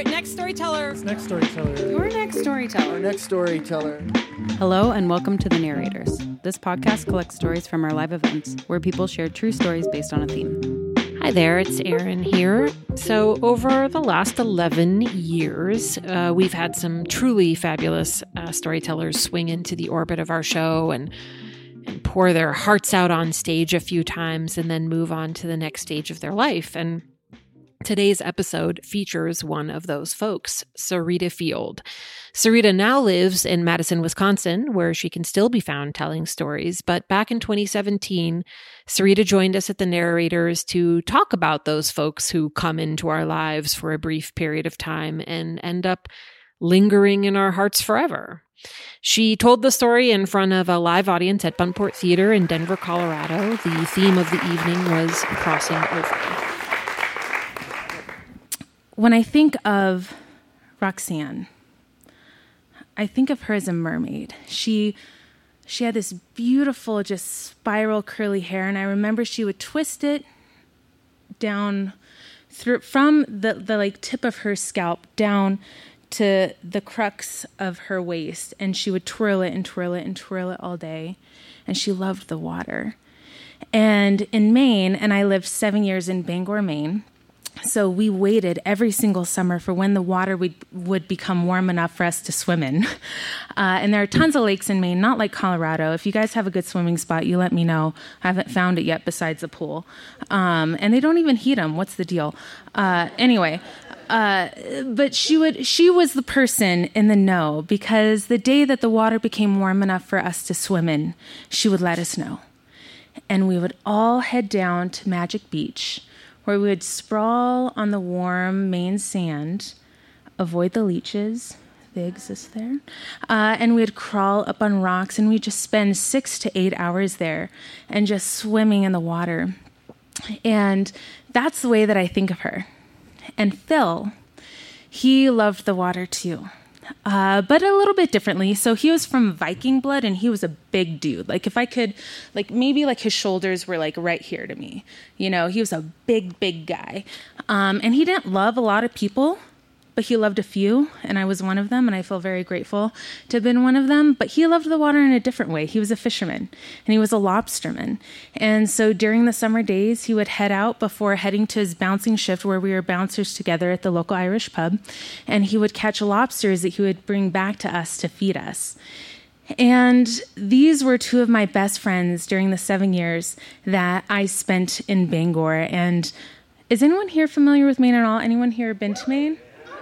Our next storyteller. Next storyteller. Your next storyteller. Our next storyteller. Hello and welcome to The Narrators. This podcast collects stories from our live events where people share true stories based on a theme. Hi there, it's Erin here. So, over the last 11 years, uh, we've had some truly fabulous uh, storytellers swing into the orbit of our show and, and pour their hearts out on stage a few times and then move on to the next stage of their life. And Today's episode features one of those folks, Sarita Field. Sarita now lives in Madison, Wisconsin, where she can still be found telling stories. But back in 2017, Sarita joined us at the narrators to talk about those folks who come into our lives for a brief period of time and end up lingering in our hearts forever. She told the story in front of a live audience at Buntport Theater in Denver, Colorado. The theme of the evening was crossing over when I think of Roxanne, I think of her as a mermaid. She she had this beautiful just spiral curly hair and I remember she would twist it down through from the the like tip of her scalp down to the crux of her waist and she would twirl it and twirl it and twirl it all day and she loved the water. And in Maine, and I lived 7 years in Bangor, Maine, so we waited every single summer for when the water would, would become warm enough for us to swim in. Uh, and there are tons of lakes in Maine, not like Colorado. If you guys have a good swimming spot, you let me know. I haven't found it yet besides the pool. Um, and they don't even heat them. What's the deal? Uh, anyway. Uh, but she would she was the person in the know because the day that the water became warm enough for us to swim in, she would let us know. And we would all head down to Magic Beach where we would sprawl on the warm Maine sand, avoid the leeches. They exist there. Uh, and we'd crawl up on rocks and we'd just spend six to eight hours there and just swimming in the water. And that's the way that I think of her. And Phil, he loved the water too uh, but a little bit differently. So he was from Viking blood, and he was a big dude. Like if I could, like maybe like his shoulders were like right here to me. You know, he was a big, big guy, um, and he didn't love a lot of people but he loved a few, and I was one of them, and I feel very grateful to have been one of them. But he loved the water in a different way. He was a fisherman, and he was a lobsterman. And so during the summer days, he would head out before heading to his bouncing shift, where we were bouncers together at the local Irish pub, and he would catch lobsters that he would bring back to us to feed us. And these were two of my best friends during the seven years that I spent in Bangor. And is anyone here familiar with Maine at all? Anyone here been to Maine?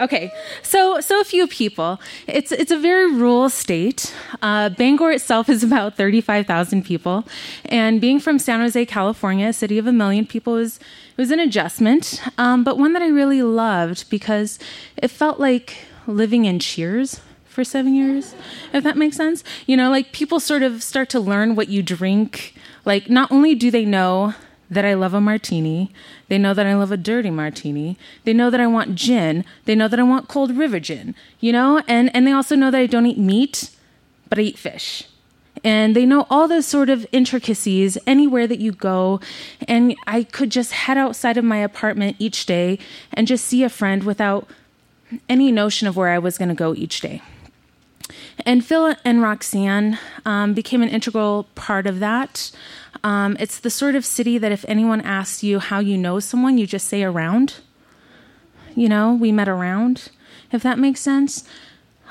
Okay, so so a few people. It's it's a very rural state. Uh, Bangor itself is about thirty five thousand people, and being from San Jose, California, a city of a million people, was was an adjustment, um, but one that I really loved because it felt like living in Cheers for seven years, if that makes sense. You know, like people sort of start to learn what you drink. Like not only do they know that I love a martini. They know that I love a dirty martini. They know that I want gin. They know that I want cold river gin, you know? And, and they also know that I don't eat meat, but I eat fish. And they know all those sort of intricacies anywhere that you go. And I could just head outside of my apartment each day and just see a friend without any notion of where I was going to go each day. And Phil and Roxanne um, became an integral part of that. Um, it's the sort of city that if anyone asks you how you know someone, you just say around. You know, we met around, if that makes sense.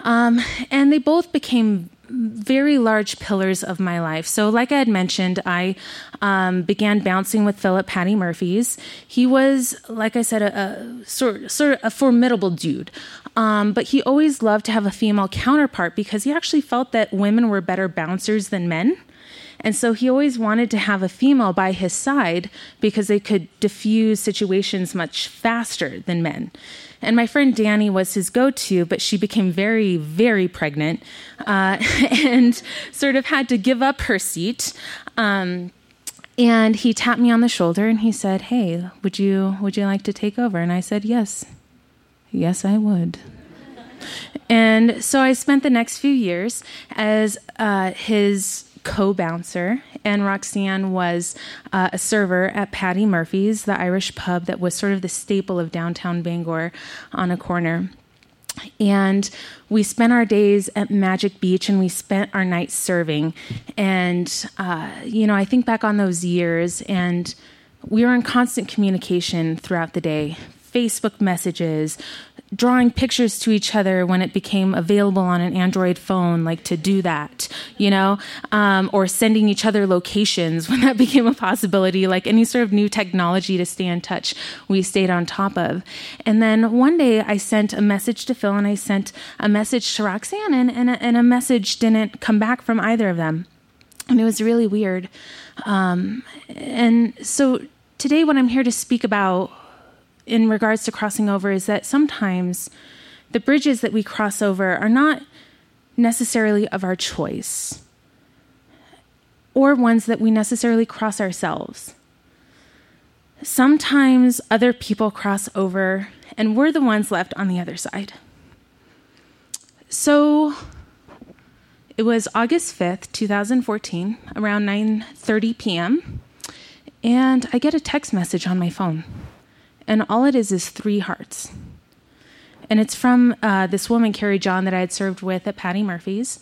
Um, and they both became very large pillars of my life. So, like I had mentioned, I um, began bouncing with Philip Patty Murphy's. He was, like I said, a, a sort sort of a formidable dude. Um, but he always loved to have a female counterpart because he actually felt that women were better bouncers than men. And so he always wanted to have a female by his side because they could diffuse situations much faster than men. And my friend Danny was his go to, but she became very, very pregnant uh, and sort of had to give up her seat. Um, and he tapped me on the shoulder and he said, "Hey, would you would you like to take over?" And I said, "Yes, yes, I would." And so I spent the next few years as uh, his co bouncer, and Roxanne was uh, a server at Patty Murphy's, the Irish pub that was sort of the staple of downtown Bangor on a corner. And we spent our days at Magic Beach and we spent our nights serving. And, uh, you know, I think back on those years and we were in constant communication throughout the day Facebook messages, drawing pictures to each other when it became available on an Android phone, like to do that, you know, um, or sending each other locations when that became a possibility, like any sort of new technology to stay in touch, we stayed on top of. And then one day I sent a message to Phil and I sent a message to Roxanne, and, and, a, and a message didn't come back from either of them. And it was really weird. Um, and so today, what I'm here to speak about in regards to crossing over is that sometimes the bridges that we cross over are not necessarily of our choice or ones that we necessarily cross ourselves. Sometimes other people cross over and we're the ones left on the other side. So it was August 5th, 2014, around 9:30 p.m., and I get a text message on my phone and all it is is three hearts. And it's from uh, this woman, Carrie John, that I had served with at Patty Murphy's.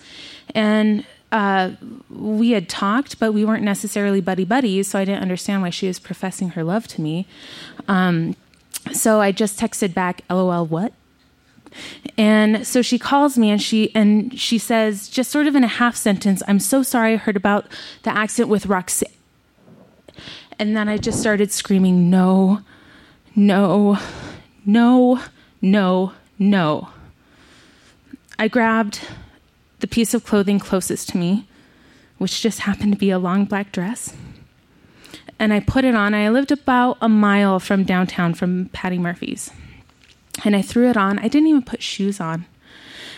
And uh, we had talked, but we weren't necessarily buddy buddies, so I didn't understand why she was professing her love to me. Um, so I just texted back, "LOL, what?" And so she calls me and she and she says, just sort of in a half sentence, "I'm so sorry I heard about the accident with Roxanne." And then I just started screaming, "No, no, no, no, no. I grabbed the piece of clothing closest to me, which just happened to be a long black dress, and I put it on. I lived about a mile from downtown from Patty Murphy's. And I threw it on. I didn't even put shoes on.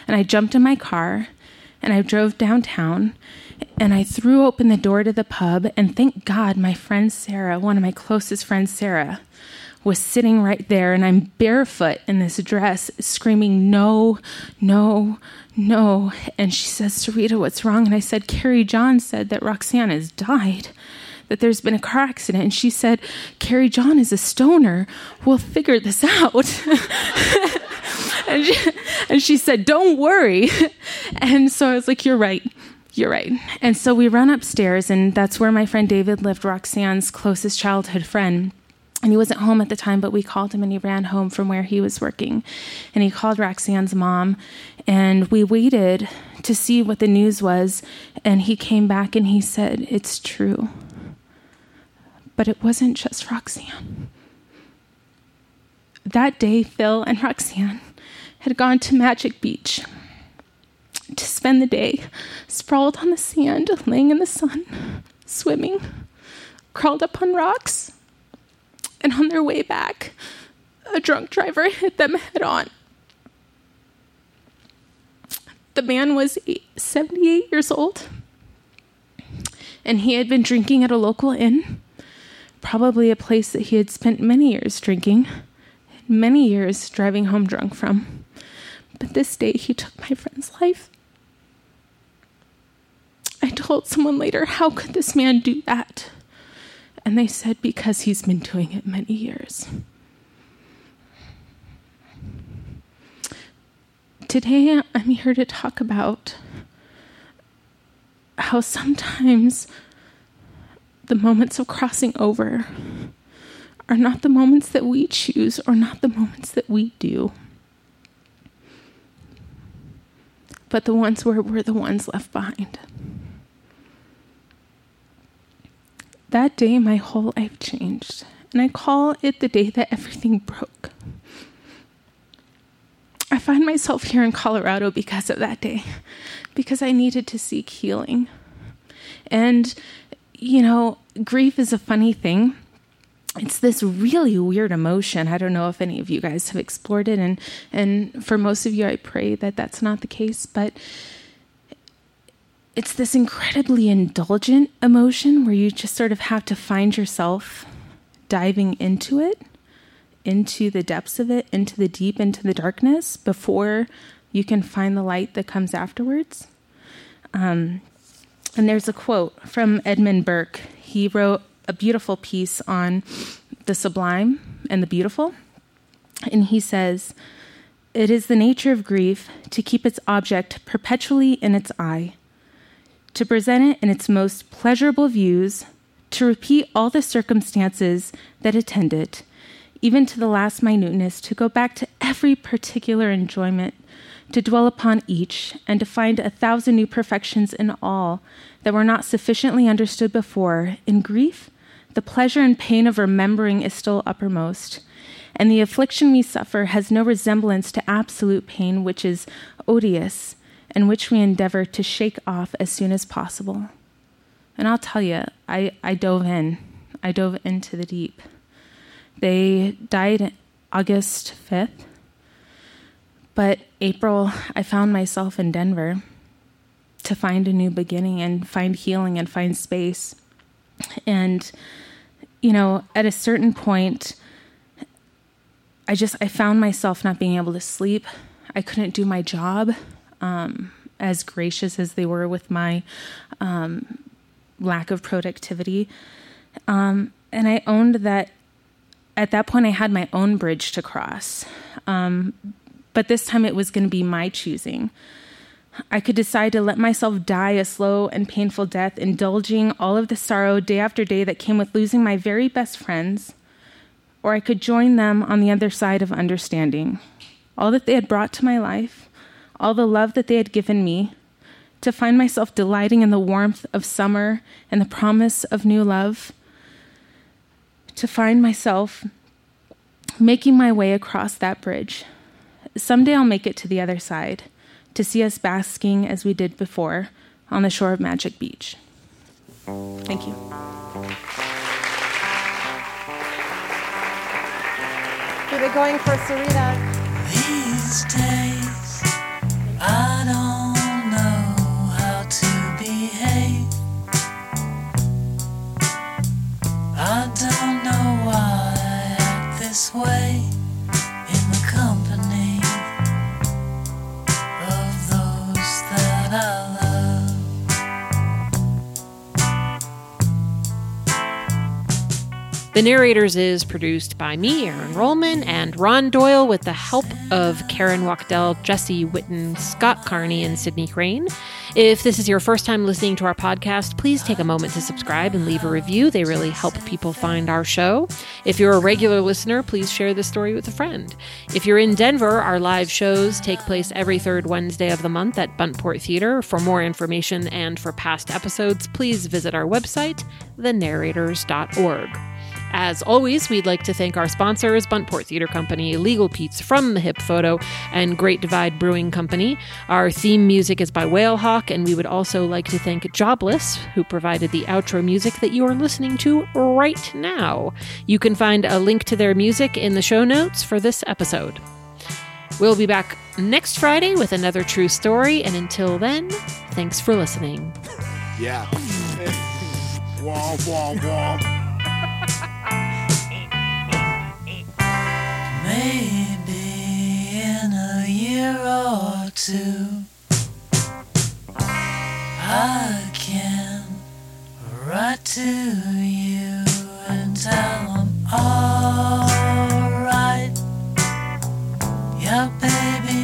And I jumped in my car and I drove downtown and I threw open the door to the pub. And thank God my friend Sarah, one of my closest friends, Sarah, was sitting right there, and I'm barefoot in this dress, screaming, No, no, no. And she says, Sarita, what's wrong? And I said, Carrie John said that Roxanne has died, that there's been a car accident. And she said, Carrie John is a stoner. We'll figure this out. and, she, and she said, Don't worry. And so I was like, You're right. You're right. And so we run upstairs, and that's where my friend David lived, Roxanne's closest childhood friend and he wasn't home at the time, but we called him and he ran home from where he was working. And he called Roxanne's mom, and we waited to see what the news was. And he came back and he said, It's true. But it wasn't just Roxanne. That day, Phil and Roxanne had gone to Magic Beach to spend the day sprawled on the sand, laying in the sun, swimming, crawled up on rocks and on their way back, a drunk driver hit them head on. The man was 78 years old, and he had been drinking at a local inn, probably a place that he had spent many years drinking, many years driving home drunk from. But this day, he took my friend's life. I told someone later, how could this man do that? And they said, because he's been doing it many years. Today, I'm here to talk about how sometimes the moments of crossing over are not the moments that we choose or not the moments that we do, but the ones where we're the ones left behind. That day, my whole life changed, and I call it the day that everything broke. I find myself here in Colorado because of that day, because I needed to seek healing. And, you know, grief is a funny thing. It's this really weird emotion. I don't know if any of you guys have explored it, and and for most of you, I pray that that's not the case. But it's this incredibly indulgent emotion where you just sort of have to find yourself diving into it, into the depths of it, into the deep, into the darkness before you can find the light that comes afterwards. Um, and there's a quote from Edmund Burke. He wrote a beautiful piece on the sublime and the beautiful. And he says, It is the nature of grief to keep its object perpetually in its eye to present it in its most pleasurable views, to repeat all the circumstances that attend it, even to the last minuteness, to go back to every particular enjoyment, to dwell upon each, and to find a thousand new perfections in all that were not sufficiently understood before. In grief, the pleasure and pain of remembering is still uppermost, and the affliction we suffer has no resemblance to absolute pain, which is odious and which we endeavor to shake off as soon as possible. And I'll tell you, I, I dove in. I dove into the deep. They died August 5th, but April, I found myself in Denver to find a new beginning and find healing and find space. And, you know, at a certain point, I just I found myself not being able to sleep. I couldn't do my job um, as gracious as they were with my um, lack of productivity. Um, and I owned that at that point I had my own bridge to cross. Um, but this time it was going to be my choosing. I could decide to let myself die a slow and painful death, indulging all of the sorrow day after day that came with losing my very best friends, or I could join them on the other side of understanding. All that they had brought to my life, all the love that they had given me, to find myself delighting in the warmth of summer and the promise of new love, to find myself making my way across that bridge. Someday I'll make it to the other side to see us basking as we did before on the shore of Magic Beach. Thank you. Keep it going for Sarita. This way in the company of those that I love. The Narrators is produced by me, Erin Rollman, and Ron Doyle with the help of Karen Wachtell, Jesse Witten, Scott Carney, and Sydney Crane. If this is your first time listening to our podcast, please take a moment to subscribe and leave a review. They really help people find our show. If you're a regular listener, please share this story with a friend. If you're in Denver, our live shows take place every third Wednesday of the month at Buntport Theater. For more information and for past episodes, please visit our website, thenarrators.org. As always, we'd like to thank our sponsors, Buntport Theater Company, Illegal Pete's from the Hip Photo, and Great Divide Brewing Company. Our theme music is by Whalehawk, and we would also like to thank Jobless, who provided the outro music that you are listening to right now. You can find a link to their music in the show notes for this episode. We'll be back next Friday with another true story, and until then, thanks for listening. Yeah. womp, womp, womp. Maybe in a year or two, I can write to you and tell 'em alright. Yeah, baby.